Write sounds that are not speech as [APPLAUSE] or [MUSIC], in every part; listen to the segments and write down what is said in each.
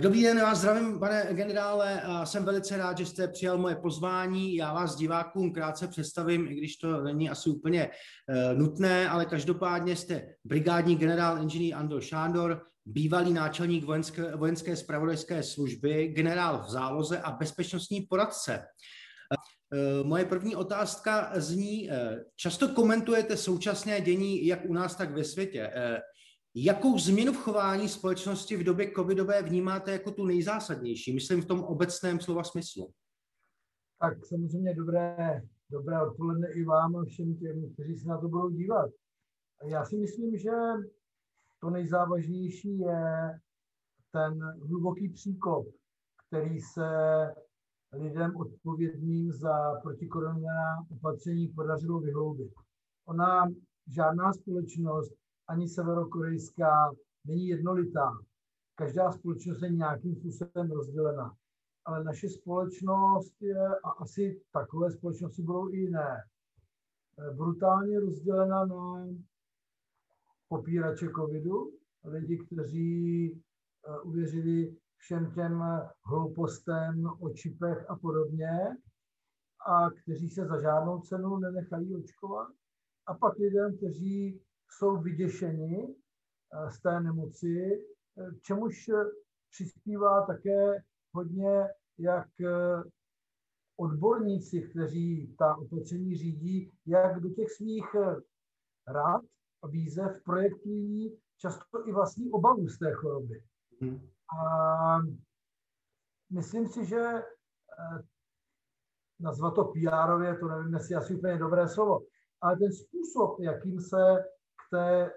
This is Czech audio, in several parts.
Dobrý den, vás zdravím, pane generále. Jsem velice rád, že jste přijal moje pozvání. Já vás divákům krátce představím, i když to není asi úplně uh, nutné, ale každopádně jste brigádní generál inženýr Andor Šándor, bývalý náčelník vojenské, vojenské spravodajské služby, generál v záloze a bezpečnostní poradce. Uh, moje první otázka zní, často komentujete současné dění jak u nás, tak ve světě. Jakou změnu v chování společnosti v době covidové vnímáte jako tu nejzásadnější? Myslím v tom obecném slova smyslu. Tak samozřejmě dobré, dobré odpoledne i vám a všem těm, kteří se na to budou dívat. Já si myslím, že to nejzávažnější je ten hluboký příkop, který se lidem odpovědným za protikoronové opatření podařilo vyhloubit. Ona, žádná společnost ani severokorejská není jednolitá. Každá společnost je nějakým způsobem rozdělena. Ale naše společnost je, a asi takové společnosti budou i jiné, eh, brutálně rozdělena na popírače covidu, lidi, kteří eh, uvěřili všem těm hloupostem o čipech a podobně, a kteří se za žádnou cenu nenechají očkovat. A pak lidem, kteří jsou vyděšeni eh, z té nemoci, eh, čemuž eh, přispívá také hodně, jak odborníci, kteří ta opatření řídí, jak do těch svých rád a výzev projektují často i vlastní obavu z té choroby. Hmm. A myslím si, že nazvat to pr to nevím, jestli asi úplně dobré slovo, ale ten způsob, jakým se té eh,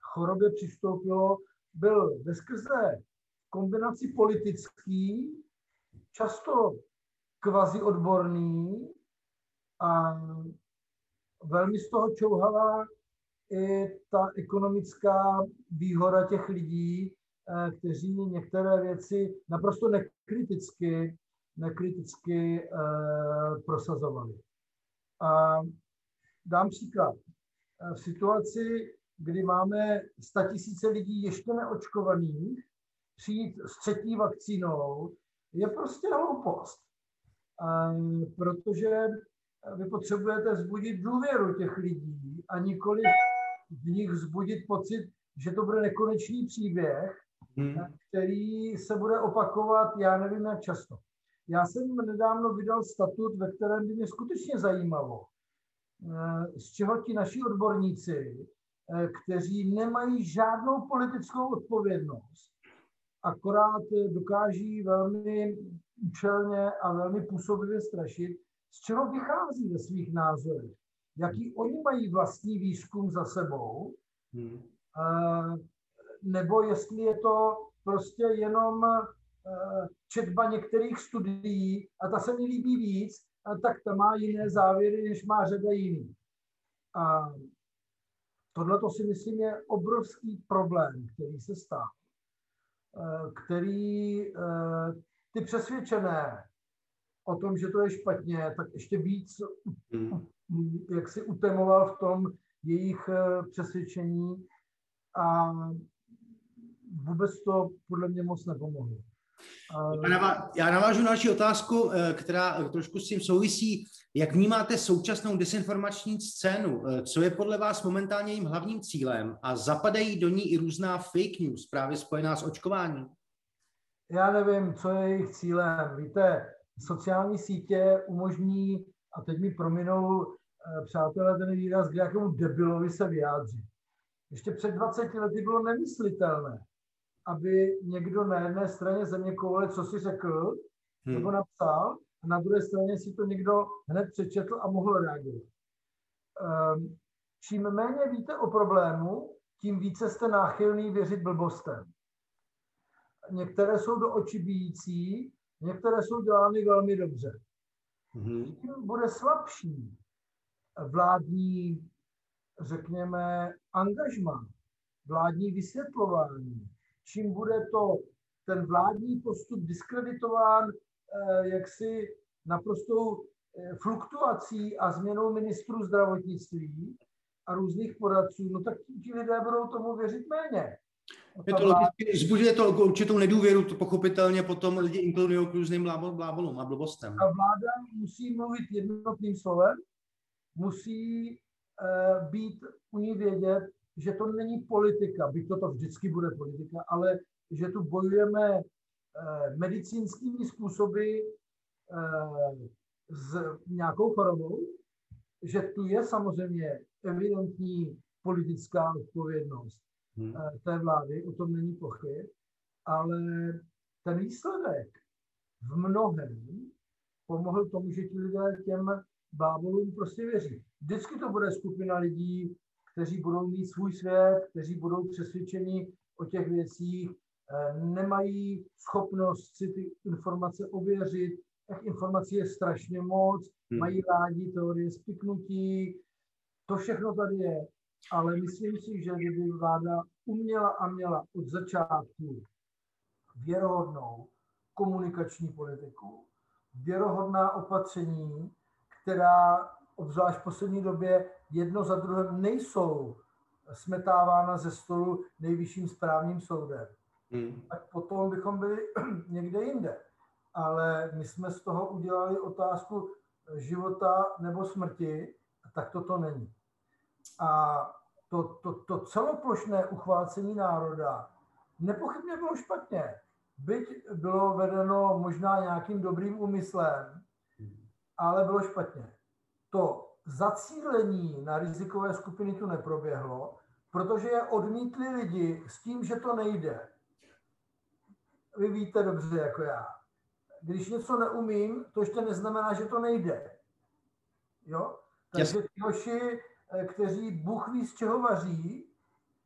chorobě přistoupilo, byl veskrze kombinaci politický, často kvazi odborný a velmi z toho čouhala i ta ekonomická výhoda těch lidí, eh, kteří některé věci naprosto nekriticky, nekriticky eh, prosazovali. A dám příklad. Eh, v situaci, kdy máme tisíce lidí ještě neočkovaných, přijít s třetí vakcínou, je prostě hloupost. Eh, protože vy potřebujete vzbudit důvěru těch lidí a nikoli v nich vzbudit pocit, že to bude nekonečný příběh, hmm. který se bude opakovat, já nevím jak často. Já jsem nedávno vydal statut, ve kterém by mě skutečně zajímalo, Eh, z čeho ti naši odborníci, eh, kteří nemají žádnou politickou odpovědnost, akorát dokáží velmi účelně a velmi působivě strašit, z čeho vychází ve svých názorech, jaký oni mají vlastní výzkum za sebou, hmm. Eh, nebo jestli je to prostě jenom četba některých studií a ta se mi líbí víc, tak ta má jiné závěry, než má řada jiných. A tohle to si myslím je obrovský problém, který se stál, eh, který eh, ty přesvědčené o tom, že to je špatně, tak ještě víc hmm. jak si utemoval v tom jejich eh, přesvědčení a vůbec to podle mě moc nepomohlo. Já navážu na další otázku, eh, která trošku s tím souvisí. Jak vnímáte současnou desinformační scénu? Eh, co je podle vás momentálně jejím hlavním cílem? A zapadají do ní i různá fake news, právě spojená s očkováním? Já nevím, co je jejich cílem. Víte, sociální sítě umožní, a teď mi prominou eh, přátelé ten výraz, k jakému debilovi se vyjádří. Ještě před 20 lety bylo nemyslitelné, aby někdo na jedné straně země koule, co si řekl, hmm. nebo napsal, a na druhé straně si to někdo hned přečetl a mohl reagovat. Um, čím méně víte o problému, tím více jste náchylný věřit blbostem. Některé jsou do očí bíjící, některé jsou dělány velmi dobře. Mm-hmm. Tím bude slabší vládní, řekněme, angažma, vládní vysvětlování, čím bude to ten vládní postup diskreditován eh, jaksi naprostou eh, fluktuací a změnou ministrů zdravotnictví a různých poradců, no tak ti lidé budou tomu věřit méně. Je to logicky, zbuduje to určitou nedůvěru, to pochopitelně potom lidi inkludují k různým blábolům a blbostem. A vláda musí mluvit jednotným slovem, musí uh, být u ní vědět, že to není politika, byť to, to vždycky bude politika, ale že tu bojujeme uh, medicínskými způsoby uh, s nějakou chorobou, že tu je samozřejmě evidentní politická odpovědnost hmm. Eh, té vlády, o tom není pochyb, ale ten výsledek v mnohem pomohl tomu, že ti lidé těm bábolům prostě věří. Vždycky to bude skupina lidí, kteří budou mít svůj svět, kteří budou přesvědčeni o těch věcích, eh, nemají schopnost si ty informace ověřit, těch informací je strašně moc, hmm. mají rádi teorie spiknutí, to všechno tady je, ale myslím si, že kdyby vláda uměla a měla od začátku věrohodnou komunikační politiku, věrohodná opatření, která obzvlášť v poslední době jedno za druhém nejsou smetávána ze stolu nejvyšším správním soudem, hmm. tak potom bychom byli [CLEARS THROAT] někde jinde. Ale my jsme z toho udělali otázku života nebo smrti, tak to to není. A to, to, to celoplošné uchvácení národa nepochybně bylo špatně. Byť bylo vedeno možná nějakým dobrým úmyslem, ale bylo špatně. To zacílení na rizikové skupiny tu neproběhlo, protože je odmítli lidi s tím, že to nejde. Vy víte dobře jako já. Když něco neumím, to ještě neznamená, že to nejde. Jo? Takže ty hoši Eh, kteří Bůh ví, z čeho vaří,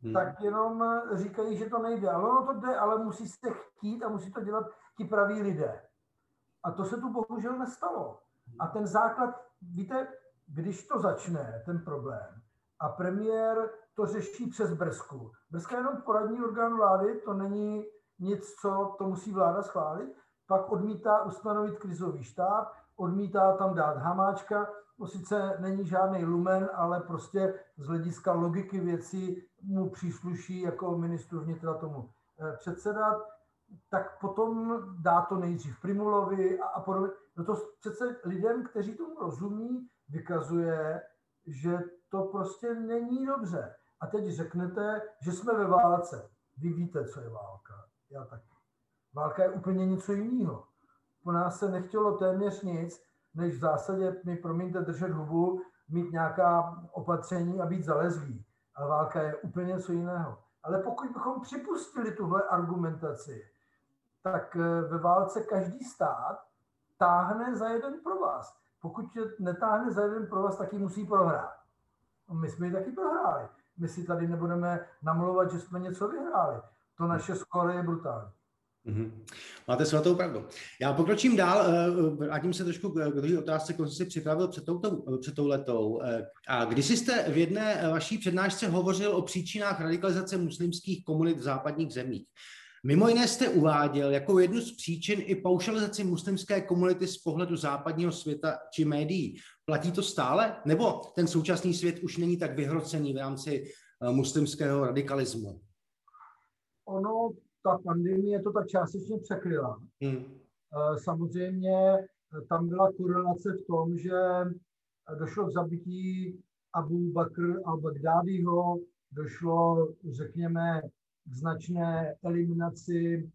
hmm. tak jenom eh, říkají, že to nejde. Ale ono to jde, ale musí se chtít a musí to dělat ti praví lidé. A to se tu bohužel nestalo. A ten základ, víte, když to začne, ten problém, a premiér to řeší přes Brzku. Brzka je jenom poradní orgán vlády, to není nic, co to musí vláda schválit. Pak odmítá ustanovit krizový štáb, odmítá tam dát Hamáčka, to sice není žádný lumen, ale prostě z hlediska logiky věcí mu přísluší jako ministru vnitra tomu eh, předsedat, tak potom dá to nejdřív Primulovi a, a podobně. No to přece lidem, kteří tomu rozumí, vykazuje, že to prostě není dobře. A teď řeknete, že jsme ve válce. Vy víte, co je válka. Já taky. Válka je úplně něco jiného. Po nás se nechtělo téměř nic, než v zásadě, mi promiňte, držet hubu, mít nějaká opatření a být zalezlý. A válka je úplně něco jiného. Ale pokud bychom připustili tuhle argumentaci, tak eh, ve válce každý stát táhne za jeden pro vás. Pokud netáhne za jeden pro vás, tak ji musí prohrát. My jsme ji taky prohráli. My si tady nebudeme namlouvat, že jsme něco vyhráli. To naše skore je brutální. Mm-hmm. Máte svatou pravdu. Já pokročím dál, eh, vrátím se trošku k druhé otázce, kterou jsem si připravil před, touto, před touhletou. Eh, a když jste v jedné vaší přednášce hovořil o příčinách radikalizace muslimských komunit v západních zemích. Mimo jiné jste uváděl jako jednu z příčin i paušalizaci muslimské komunity z pohledu západního světa či médií. Platí to stále? Nebo ten současný svět už není tak vyhrocený v rámci eh, muslimského radikalismu? Ono ta pandemie to tak částečně překryla. Hmm. Eh, samozřejmě eh, tam byla korelace v tom, že došlo k zabití Abu Bakr al-Baghdadiho, došlo, řekněme, k značné eliminaci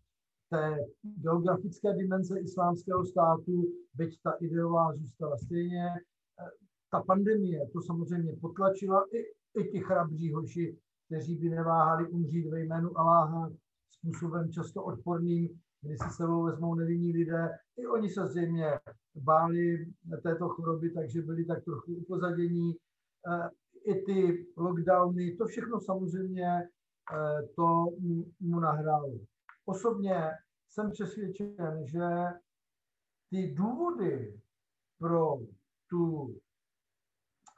té geografické dimenze islámského státu, byť ta ideová zůstala stejně. Eh, ta pandemie to samozřejmě potlačila i, i ti chrabří hoši, kteří by neváhali umřít ve jménu Aláha, způsobem často odporným, kdy si sebou vezmou nevinní lidé. I oni se zřejmě báli této choroby, takže byli tak trochu upozadění. Eh, I ty lockdowny, to všechno samozřejmě to mu nahrálo. Osobně jsem přesvědčen, že ty důvody pro tu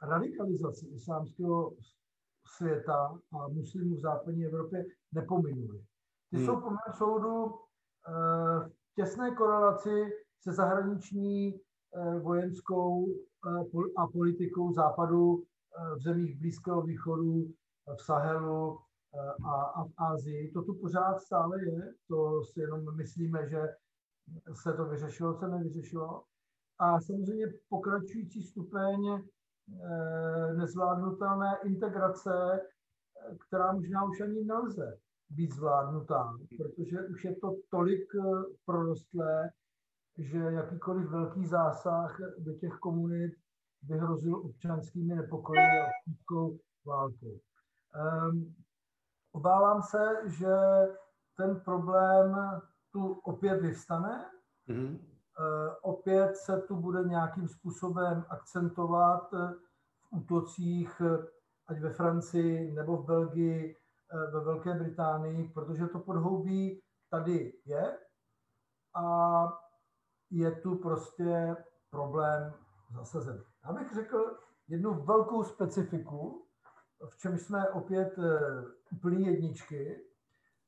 radikalizaci islámského světa a muslimů v západní Evropě nepominuly. Ty hmm. jsou po mém soudu eh, v těsné korelaci se zahraniční eh, vojenskou eh, a politikou západu v zemích Blízkého východu, v Sahelu a, a v Ázii. To tu pořád stále je, to si jenom myslíme, že se to vyřešilo, se nevyřešilo. A samozřejmě pokračující stupeň eh, nezvládnutelné integrace, která možná už ani nelze být zvládnutá, protože už je to tolik eh, prorostlé, že jakýkoliv velký zásah do těch komunit by hrozil občanskými nepokoji a občanskou válkou. Um, obávám se, že ten problém tu opět vyvstane. Mm-hmm. Opět se tu bude nějakým způsobem akcentovat v útocích, ať ve Francii nebo v Belgii, ve Velké Británii, protože to podhoubí tady je a je tu prostě problém zasazený. Já bych řekl jednu velkou specifiku, v čem jsme opět uh, úplný jedničky.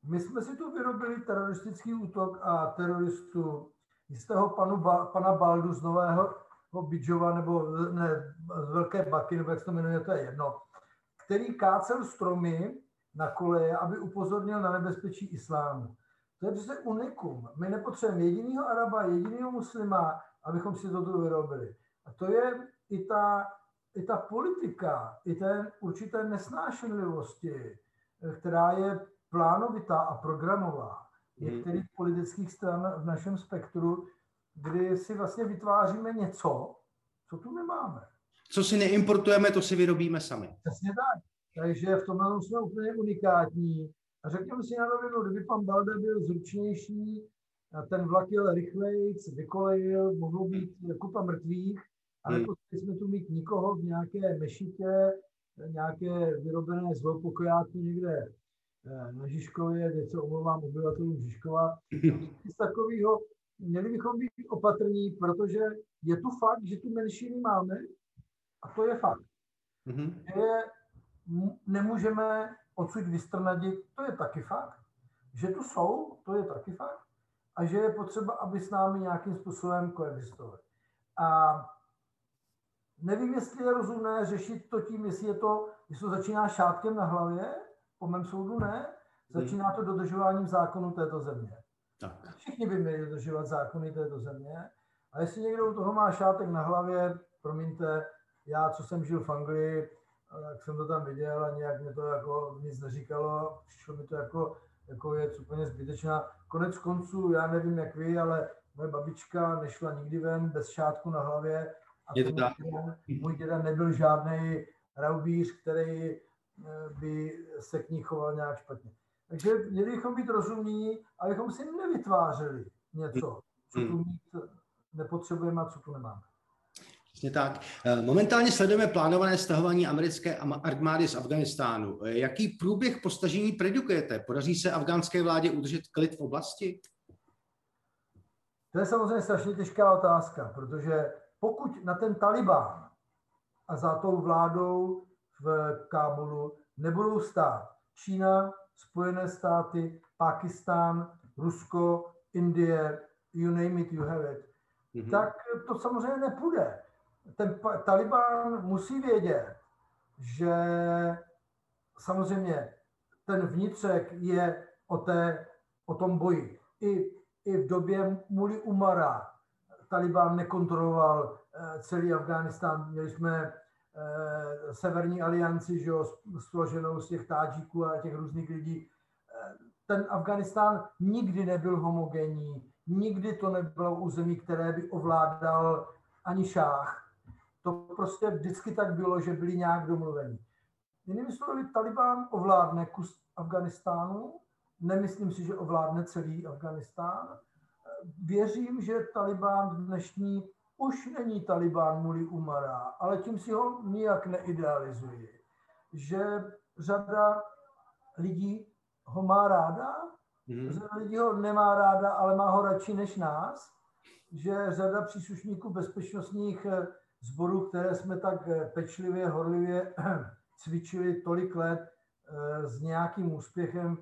My jsme si tu vyrobili teroristický útok a teroristu jistého panu ba, pana Baldu z Nového Bidžova, nebo ne, z Velké Baky, nebo jak se to jmenuje, to je jedno, který kácel stromy na koleje, aby upozornil na nebezpečí islámu. To je přece unikum. My nepotřebujeme jediného Araba, jediného muslima, abychom si toto vyrobili. A to je i ta, i ta politika, i ten určité nesnášenlivosti, která je plánovitá a programová mhm. některých politických stran v našem spektru, kdy si vlastně vytváříme něco, co tu nemáme. Co si neimportujeme, to si vyrobíme sami. Přesně tak. Takže v tomhle jsme úplně unikátní. A řekněme si na rovinu, kdyby pan Balda byl zručnější, ten vlak jel rychleji, vykolejil, mohlo být kupa mrtvých, ale hmm. jsme tu mít nikoho v nějaké mešitě, nějaké vyrobené zlopokojáky někde eh, na Žižkově, kde se omlouvám obyvatelům Žižkova. [LAUGHS] Z takového měli bychom být opatrní, protože je tu fakt, že tu menšiny máme a to je fakt. Mm-hmm. Že nemůžeme odsud vystrnadit, to je taky fakt. Že tu jsou, to je taky fakt. A že je potřeba, aby s námi nějakým způsobem koexistovali. A nevím, jestli je rozumné řešit to tím, jestli je to, jestli to začíná šátkem na hlavě, po mém soudu ne, začíná to dodržováním zákonu této země. Tak. Všichni by měli dodržovat zákony této země. A jestli někdo u toho má šátek na hlavě, promiňte, já, co jsem žil v Anglii, tak jsem to tam viděl a nějak mi to jako nic neříkalo. Přišlo mi to jako, jako věc úplně zbytečná. Konec konců, já nevím jak vy, ale moje babička nešla nikdy ven bez šátku na hlavě. Je to tak. Můj děda nebyl žádný raubíř, který eh, by se k ní choval nějak špatně. Takže měli bychom být rozumní, abychom si nevytvářeli něco, co tu hmm. mít nepotřebujeme a co tu nemáme. Přesně tak. Eh, momentálně sledujeme plánované stahování americké armády z Afganistánu. Eh, jaký průběh postažení predikujete? Podaří se afgánské vládě udržet klid v oblasti? To je samozřejmě strašně těžká otázka, protože pokud na ten Taliban a za tou vládou v Kábulu nebudou stát Čína, Spojené státy, Pakistán, Rusko, Indie, you name it, you have it, mm-hmm. tak to samozřejmě nepůjde ten Taliban musí vědět, že samozřejmě ten vnitřek je o, té, o tom boji. I, I v době Muli Umara Taliban nekontroloval eh, celý Afghánistán. Měli jsme eh, Severní alianci, že jo, složenou z těch tádžíků a těch různých lidí. Eh, ten Afganistán nikdy nebyl homogenní, nikdy to nebylo území, které by ovládal ani šách. To prostě vždycky tak bylo, že byli nějak domluveni. Jinými slovy, Taliban ovládne kus Afganistánu, nemyslím si, že ovládne celý Afganistán. Věřím, že Taliban dnešní už není Taliban Muli Umara, ale tím si ho nijak neidealizuji. Že řada lidí ho má ráda, mm. řada lidí ho nemá ráda, ale má ho radši než nás, že řada příslušníků bezpečnostních sborů, které jsme tak eh, pečlivě, horlivě [CLEARS THROAT] cvičili tolik let eh, s nějakým úspěchem,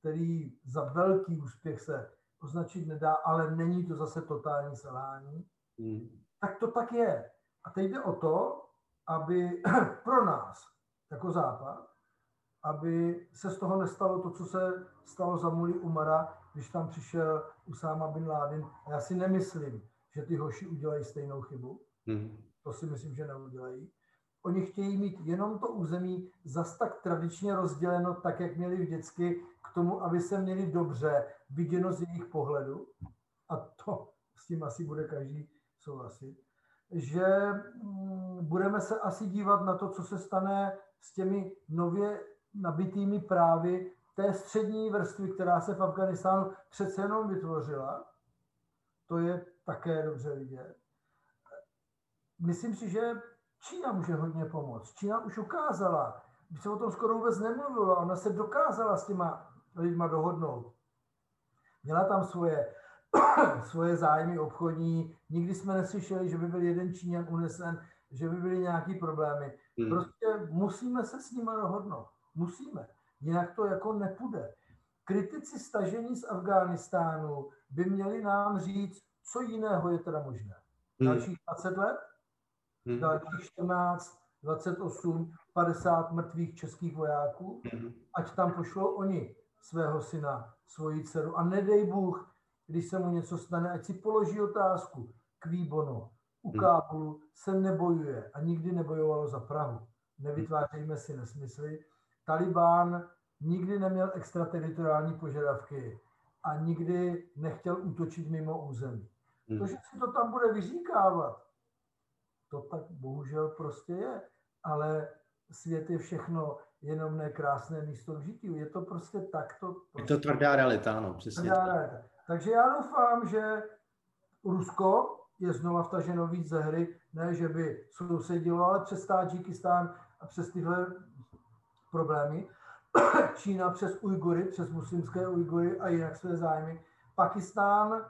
který za velký úspěch se označit nedá, ale není to zase totální selhání, hmm. tak to tak je. A teď jde o to, aby [CLEARS THROAT] pro nás, jako Západ, aby se z toho nestalo to, co se stalo za Muli Umara, když tam přišel Usáma bin Laden. Já si nemyslím, že ty hoši udělají stejnou chybu. Hmm. To si myslím, že neudělají. Oni chtějí mít jenom to území zas tak tradičně rozděleno, tak jak měli vždycky, k tomu, aby se měli dobře viděno z jejich pohledu. A to s tím asi bude každý souhlasit. Že mm, budeme se asi dívat na to, co se stane s těmi nově nabitými právy té střední vrstvy, která se v Afganistánu přece jenom vytvořila. To je také dobře vidět. Myslím si, že Čína může hodně pomoct. Čína už ukázala, když se o tom skoro vůbec nemluvilo, ona se dokázala s těma lidma dohodnout. Měla tam svoje, [COUGHS] svoje zájmy obchodní, nikdy jsme neslyšeli, že by byl jeden Číňan unesen, že by byly nějaké problémy. Hmm. Prostě musíme se s nimi dohodnout. Musíme. Jinak to jako nepůjde. Kritici stažení z Afghánistánu by měli nám říct, co jiného je teda možné. Hmm. Dalších 20 let? Hmm. Dalších 14, 28, 50 mrtvých českých vojáků? Hmm. Ať tam pošlou oni svého syna, svoji dceru. A nedej Bůh, když se mu něco stane, ať si položí otázku k výbonu. U hmm. Kábulu se nebojuje a nikdy nebojovalo za Prahu. Nevytvářejme si nesmysly. Talibán nikdy neměl extrateritoriální požadavky a nikdy nechtěl útočit mimo území. To, že si to tam bude vyříkávat, to tak bohužel prostě je. Ale svět je všechno jenom ne krásné místo k žití. Je to prostě takto. Prostě... Je to tvrdá realita, ano, přesně. Tvrdá realita. Takže já doufám, že Rusko je znova vtaženo víc ze hry, ne, že by sousedilo, ale přes Tadžikistán a přes tyhle problémy. [COUGHS] Čína přes Ujgury, přes muslimské Ujgury a jinak své zájmy. Pakistán,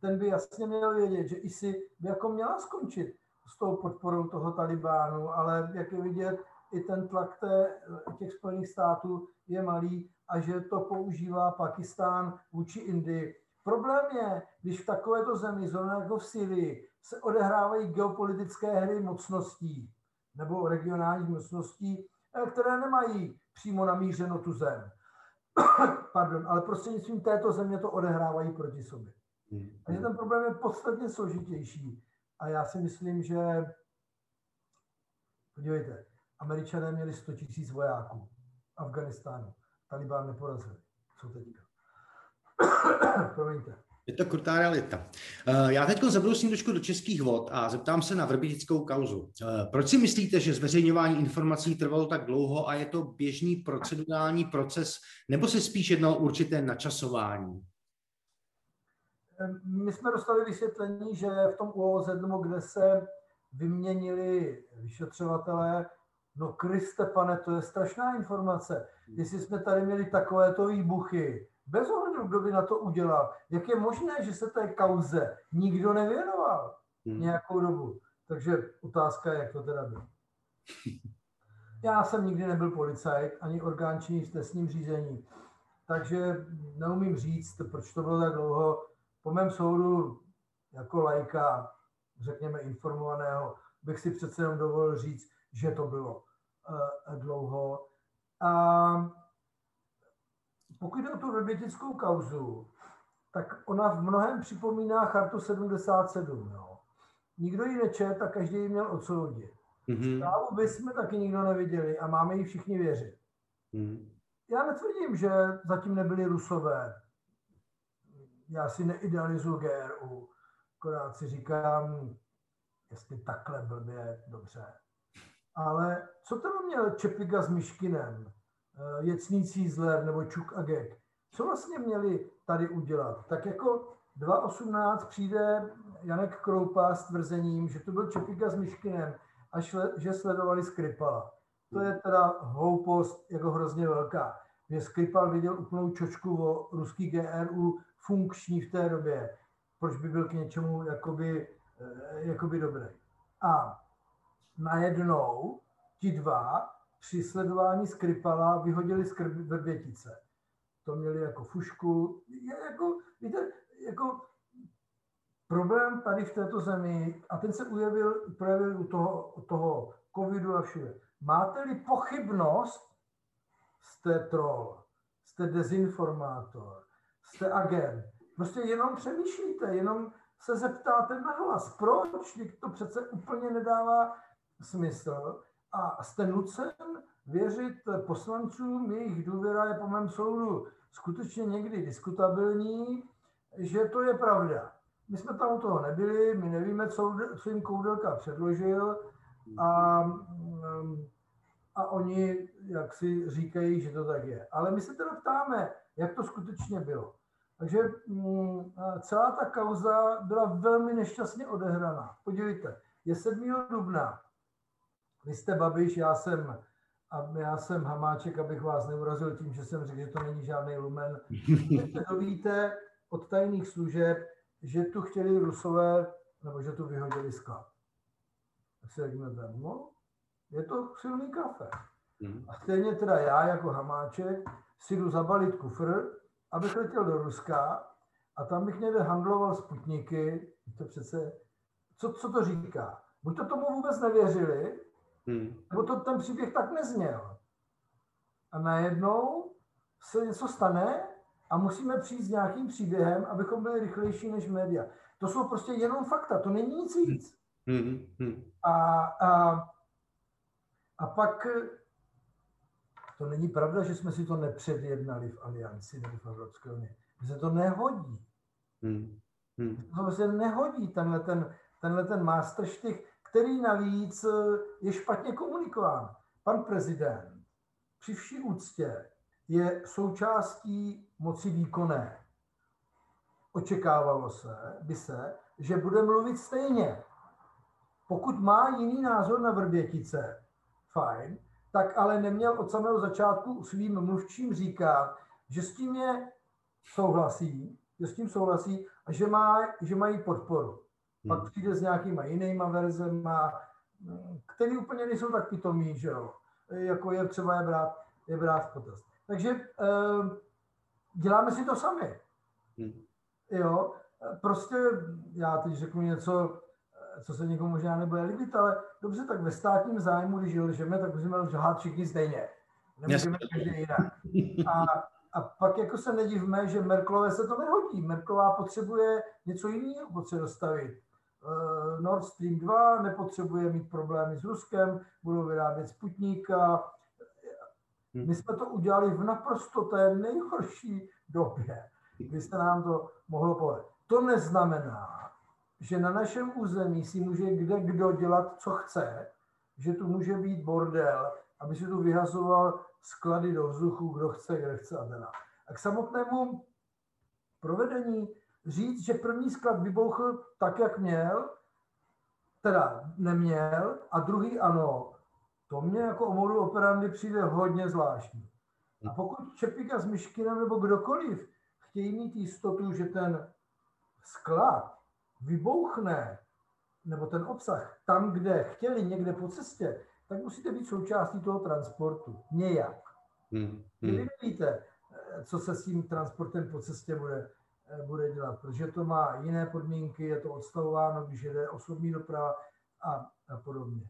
ten by jasně měl vědět, že ISI by jako měla skončit s tou podporou toho Talibánu, ale jak je vidět, i ten tlak té, těch Spojených států je malý a že to používá Pakistán vůči Indii. Problém je, když v takovéto zemi, zóně jako v Syrii, se odehrávají geopolitické hry mocností nebo regionálních mocností, eh, které nemají přímo namířeno tu zem. [COUGHS] Pardon, ale prostřednictvím této země to odehrávají proti sobě. Takže ten problém je podstatně složitější. A já si myslím, že podívejte, Američané měli 100 tisíc vojáků v Afganistánu. Talibán neporazili. Co teďka? [COUGHS] Promiňte. Je to krutá realita. Eh, já teď zabrousím trošku do českých vod a zeptám se na vrbitickou kauzu. Eh, proč si myslíte, že zveřejňování informací trvalo tak dlouho a je to běžný procedurální proces, nebo se spíš jednalo určité načasování? My jsme dostali vysvětlení, že v tom UOZ, kde se vyměnili vyšetřovatelé, no Kriste pane, to je strašná informace. Jestli jsme tady měli takovéto výbuchy, bez ohledu, kdo by na to udělal. Jak je možné, že se té kauze nikdo nevěnoval hmm. nějakou dobu? Takže otázka je, jak to teda bylo. [LAUGHS] Já jsem nikdy nebyl policajt, ani orgán činný v trestním řízení, takže neumím říct, proč to bylo tak dlouho. Po mém soudu, jako lajka, řekněme informovaného, bych si přece jenom dovolil říct, že to bylo uh, dlouho. A pokud jde o tu rebětickou kauzu, tak ona v mnohem připomíná chartu 77. Jo. Nikdo ji nečet a každý ji měl odsoudit. Mm-hmm. Zprávu by jsme taky nikdo neviděli a máme ji všichni věřit. Mm-hmm. Já netvrdím, že zatím nebyli rusové. Já si neidealizuju GRU, akorát si říkám, jestli takhle blbě, dobře. Ale co tam měl Čepiga s Myškinem? Eh, Jecný Cízler nebo Čuk a Gek. Co vlastně měli tady udělat? Tak jako 2.18 přijde Janek Kroupa s tvrzením, že to byl Čepika s Myškinem a šle, že sledovali Skripala. To je teda hloupost jako hrozně velká. Že Skripal viděl úplnou čočku o ruský GRU funkční v té době. Proč by byl k něčemu jakoby, eh, jakoby dobrý. A najednou ti dva při sledování Skripala vyhodili z Vrbětice. To měli jako fušku. Je jako, víte, jako problém tady v této zemi, a ten se ujevil, projevil u toho, toho covidu a všude. Máte-li pochybnost jste troll, jste dezinformátor, jste agent. Prostě jenom přemýšlíte, jenom se zeptáte na hlas. Proč? To přece úplně nedává smysl. A jste nucen věřit poslancům, jejich důvěra je po mém soudu skutečně někdy diskutabilní, že to je pravda. My jsme tam u toho nebyli, my nevíme, co, co jim Koudelka předložil a, a oni jak si říkají, že to tak je. Ale my se teda ptáme, jak to skutečně bylo. Takže mm, celá ta kauza byla velmi nešťastně odehraná. Podívejte, je 7. dubna. Vy jste Babiš, já jsem, a já jsem Hamáček, abych vás neurazil tím, že jsem řekl, že to není žádný lumen. Dovíte od tajných služeb, že tu chtěli Rusové, nebo že tu vyhodili sklad. Tak si řeknete, no, je to silný kafe. Hmm. A stejně teda já jako Hamáček si jdu zabalit kufr, abych letěl do Ruska a tam bych někde handloval sputniky, to přece, co, co to říká? Buď to tomu vůbec nevěřili, hmm. nebo to ten příběh tak nezněl. A najednou se něco stane a musíme přijít s nějakým příběhem, abychom byli rychlejší než média. To jsou prostě jenom fakta, to není nic víc. Hmm. Hmm. A, a, a pak to není pravda, že jsme si to nepředjednali v Alianci nebo v Evropské unii. Že se to nehodí. Hmm. Hmm. To se prostě nehodí, tenhle ten, tenhle ten masterštych, který navíc eh, je špatně komunikován. Pan prezident při vší úctě je součástí moci výkonné. Očekávalo se, by se, že bude mluvit stejně. Pokud má jiný názor na Vrbětice, fajn, tak ale neměl od samého začátku svým mluvčím říkat, že s tím je souhlasí, že s tím souhlasí a že, má, že mají podporu. Hmm. Pak přijde s nějakýma jinýma verzema, který úplně nejsou tak pitomí, že jo? Jako je třeba je brát, je brát v potaz. Takže eh, děláme si to sami. Hmm. Jo, prostě já teď řeknu něco, co se někomu možná nebude líbit, ale dobře, tak ve státním zájmu, když lžeme, tak musíme lžát všichni stejně. Nemůžeme každý jinak. A, a pak jako se nedivme, že Merklové se to nehodí. Merklová potřebuje něco jiného, potřebuje dostavit. Uh, Nord Stream 2 nepotřebuje mít problémy s Ruskem, budou vyrábět Sputníka. Hmm. My jsme to udělali v naprosto té nejhorší době, kdy se nám to mohlo povedat. To neznamená, že na našem území si může kde kdo dělat, co chce, že tu může být bordel, aby si tu vyhazoval sklady do vzduchu, kdo chce, kde chce a teda. A k samotnému provedení říct, že první sklad vybouchl tak, jak měl, teda neměl, a druhý ano, to mě jako o modu operandy přijde hodně zvláštní. A pokud Čepika s Myškinem nebo kdokoliv chtějí mít jistotu, že ten sklad vybouchne, nebo ten obsah tam, kde chtěli někde po cestě, tak musíte být součástí toho transportu. Nějak. Hmm. Hmm. Vy nevíte, co se s tím transportem po cestě bude, bude dělat, protože to má jiné podmínky, je to odstavováno, když jede osobní doprava a, a podobně.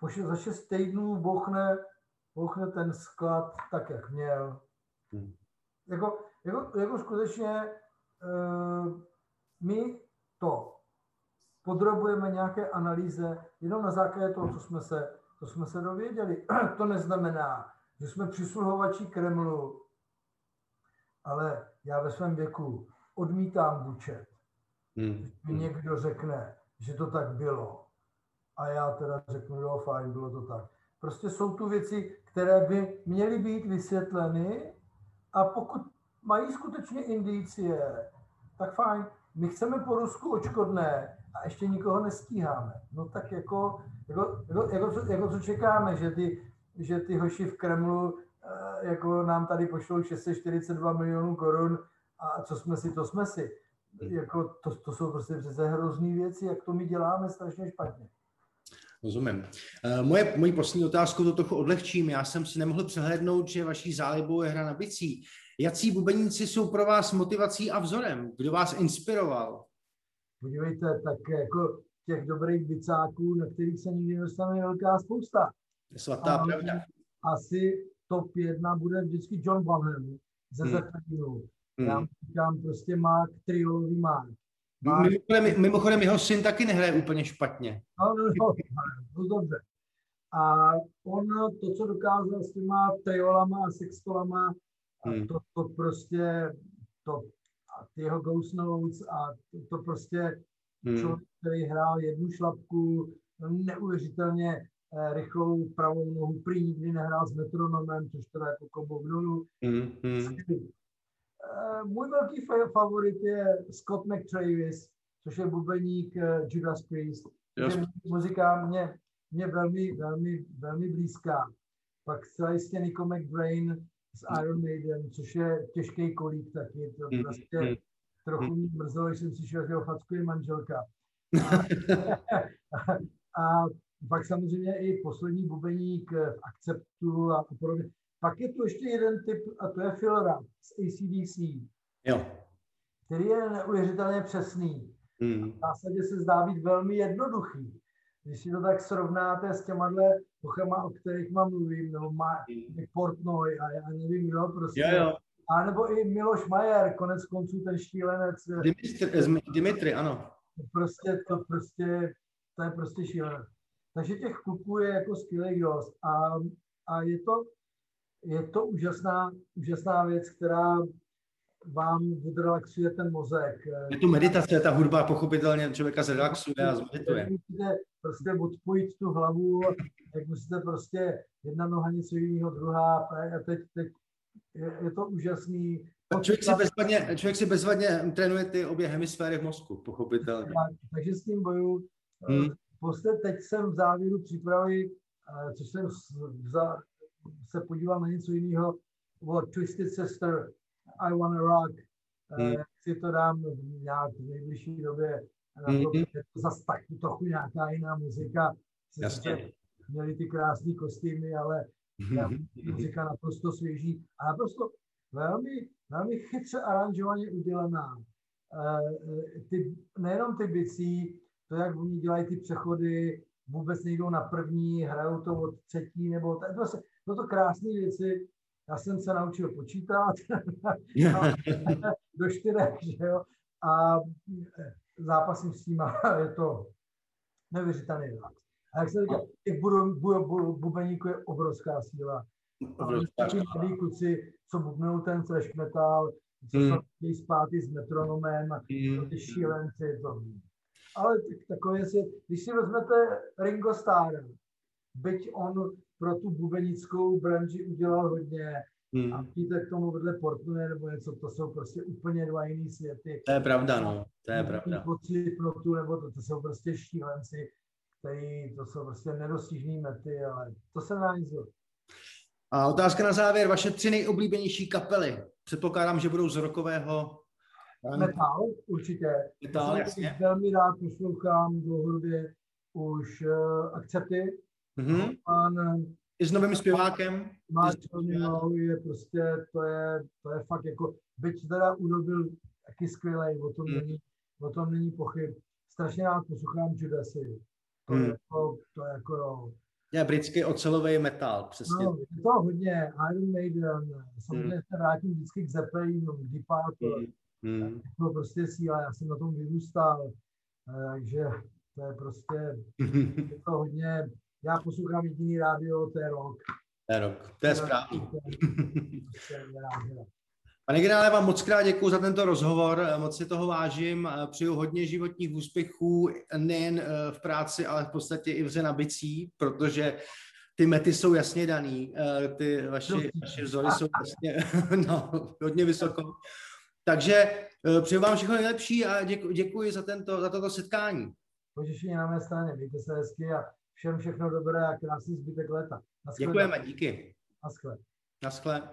Po za šest týdnů bouchne, bouchne ten sklad tak, jak měl. Hmm. Jako, jako, jako skutečně uh, my to podrobujeme nějaké analýze jenom na základě toho, co jsme se, co jsme se dověděli. [CLEARS THROAT] To neznamená, že jsme přisluhovači Kremlu, ale já ve svém věku odmítám bučet. Hmm. Když mi někdo řekne, že to tak bylo, a já teda řeknu, jo, fajn, bylo to tak. Prostě jsou tu věci, které by měly být vysvětleny a pokud mají skutečně indicie, tak fajn my chceme po Rusku očkodné a ještě nikoho nestíháme. No tak jako, jako, jako, jako, co, jako co čekáme, že ty, že ty hoši v Kremlu eh, jako nám tady pošlou 642 milionů korun a co jsme si, to jsme si. Jako to, to jsou prostě přece hrozný věci, jak to my děláme strašně špatně. Rozumím. Eh, moje, moji poslední otázku to trochu odlehčím. Já jsem si nemohl přehlednout, že vaší zálibou je hra na bicí. Jací bubeníci jsou pro vás motivací a vzorem? Kdo vás inspiroval? Podívejte, tak jako těch dobrých bicáků, na kterých se nikdy nedostane velká spousta. Svatá a, pravda. Asi, top jedna bude vždycky John Bonham ze Hmm. Zeppelinu. Hmm. Já říkám prostě Mark, triolový Mark. Mimochodem, mimochodem jeho syn taky nehraje úplně špatně. No, no, no, no, dobře. A on to, co dokázal s těma triolama a sextolama, a Hmm. to, to prostě, to, a ty jeho Ghost Notes a to, to prostě Hmm. člověk, který hrál jednu šlapku, neuvěřitelně eh, rychlou pravou nohu, prý nikdy nehrál s metronomem, což teda jako klobouk dolů. Hmm. Hmm. Eh, Můj velký fa- favorit je Scott McTravis, což je bubeník eh, Judas Priest. Že muzika mě, mě velmi, velmi, velmi blízká. Pak zcela jistě Nico McBrain z Iron Maiden, což je těžký kolík taky. To Mhm, prostě mhm. trochu mě mrzelo, když jsem si šel, že ho fackuje manželka. [LAUGHS] A, a pak samozřejmě i poslední bubeník v Acceptu a podobně. Pak je tu ještě jeden typ, a to je Phil Rudd z ACDC, Jo. který je neuvěřitelně přesný. Hmm. V zásadě se zdá být velmi jednoduchý. Když si to tak srovnáte s těma pochama, o kterých mám mluvím, nebo má Portnoy a já nevím kdo, prostě. Jo, jo. A nebo i Miloš Majer, konec konců ten šílenec, eh, Dimitri, z- Dimitri, ano. prostě to prostě, to je prostě šílené. Takže těch kluků je jako skvělý dost a, a je to, je to úžasná, úžasná věc, která vám odrelaxuje ten mozek. Je to meditace, ta hudba pochopitelně člověka zrelaxuje a zmedituje. Musíte prostě odpojit tu hlavu, jak musíte prostě jedna noha něco jiného, druhá, a teď, teď je, je to úžasný. Člověk si, bezvadně, člověk si bezvadně trénuje ty obě hemisféry v mozku, pochopitelně. Tak, takže s tím boju. Hmm. Prostě teď jsem v závěru přípravy, eh, což jsem za, se podíval na něco jiného, od Twisted Sister, I Wanna Rock, Hmm. hmm. si to dám nějak v nejbližší době, na to, Hmm. je to zase tak trochu nějaká jiná muzika. Jasně. Měli ty krásné kostýmy, ale ta muzika naprosto svěží a naprosto velmi, velmi chytře aranžovaně udělaná. Eh, Ty, nejenom ty bicí, to, jak oni dělají ty přechody, vůbec nejdou na první, hrajou to od třetí, nebo to, to, to, to krásné věci. Já jsem se naučil počítat [LAUGHS] do čtyřech, že jo, a eh, zápasím s tím a je to neuvěřitelný relax. A jak se říká, těch bu, bu, bu, bubeníků je obrovská síla. Taky mladí kluci, co bubnou ten thrash metal, co Hmm. chtějí zpátky s metronomem, Hmm. ty šílenci, to. Ale tak, takové je, když si vezmete Ringo Starra, byť on pro tu bubenickou branži udělal hodně, a Hmm. přijde k tomu vedle Portnoje nebo něco, to jsou prostě úplně dva jiný světy. To je pravda, no. To je pravda. Po Slipknotu, nebo to, to jsou prostě šílenci, který, to jsou prostě nedostižný mety, ale to se nedá nic. A otázka na závěr. Vaše tři nejoblíbenější kapely. Předpokládám, že budou z rokového Metal, určitě. metal, Já jasně. Velmi rád poslouchám dlouhodobě už uh, Akcepty. Mhm. Pan I s novým zpěvákem. Máš je prostě, to je, to je fakt jako, byť teda Udo byl taky skvělý, o tom, Hmm. není, o tom není pochyb. Strašně rád poslouchám Judasy. To, je jako, to je jako, jo. Je britský ocelový metal, přesně. no, je to hodně, Iron Maiden, samozřejmě se vrátím vždycky k Zeppelinu, k Deep Purple. Hmm. to prostě síla, já jsem na tom vyrůstal, eh, takže to je prostě, [LAUGHS] je to hodně, já poslouchám jediný rádio, to je rock. To je rok. To je správný. Pane generále, vám moc krát děkuji za tento rozhovor, moc si toho vážím, přeju hodně životních úspěchů, nejen eh, v práci, ale v podstatě i v hře na bicí, protože ty mety jsou jasně daný, eh, ty vaše, vaše vzory jsou jasně [LAUGHS] no, hodně vysoko. Takže eh, přeju vám všechno nejlepší a děkuji, děkuji za, tento, za toto setkání. potěšení na mé straně. Mějte se hezky a všem všechno dobré a krásný zbytek léta. Naschle. Děkujeme, díky. Naschle. Naschle.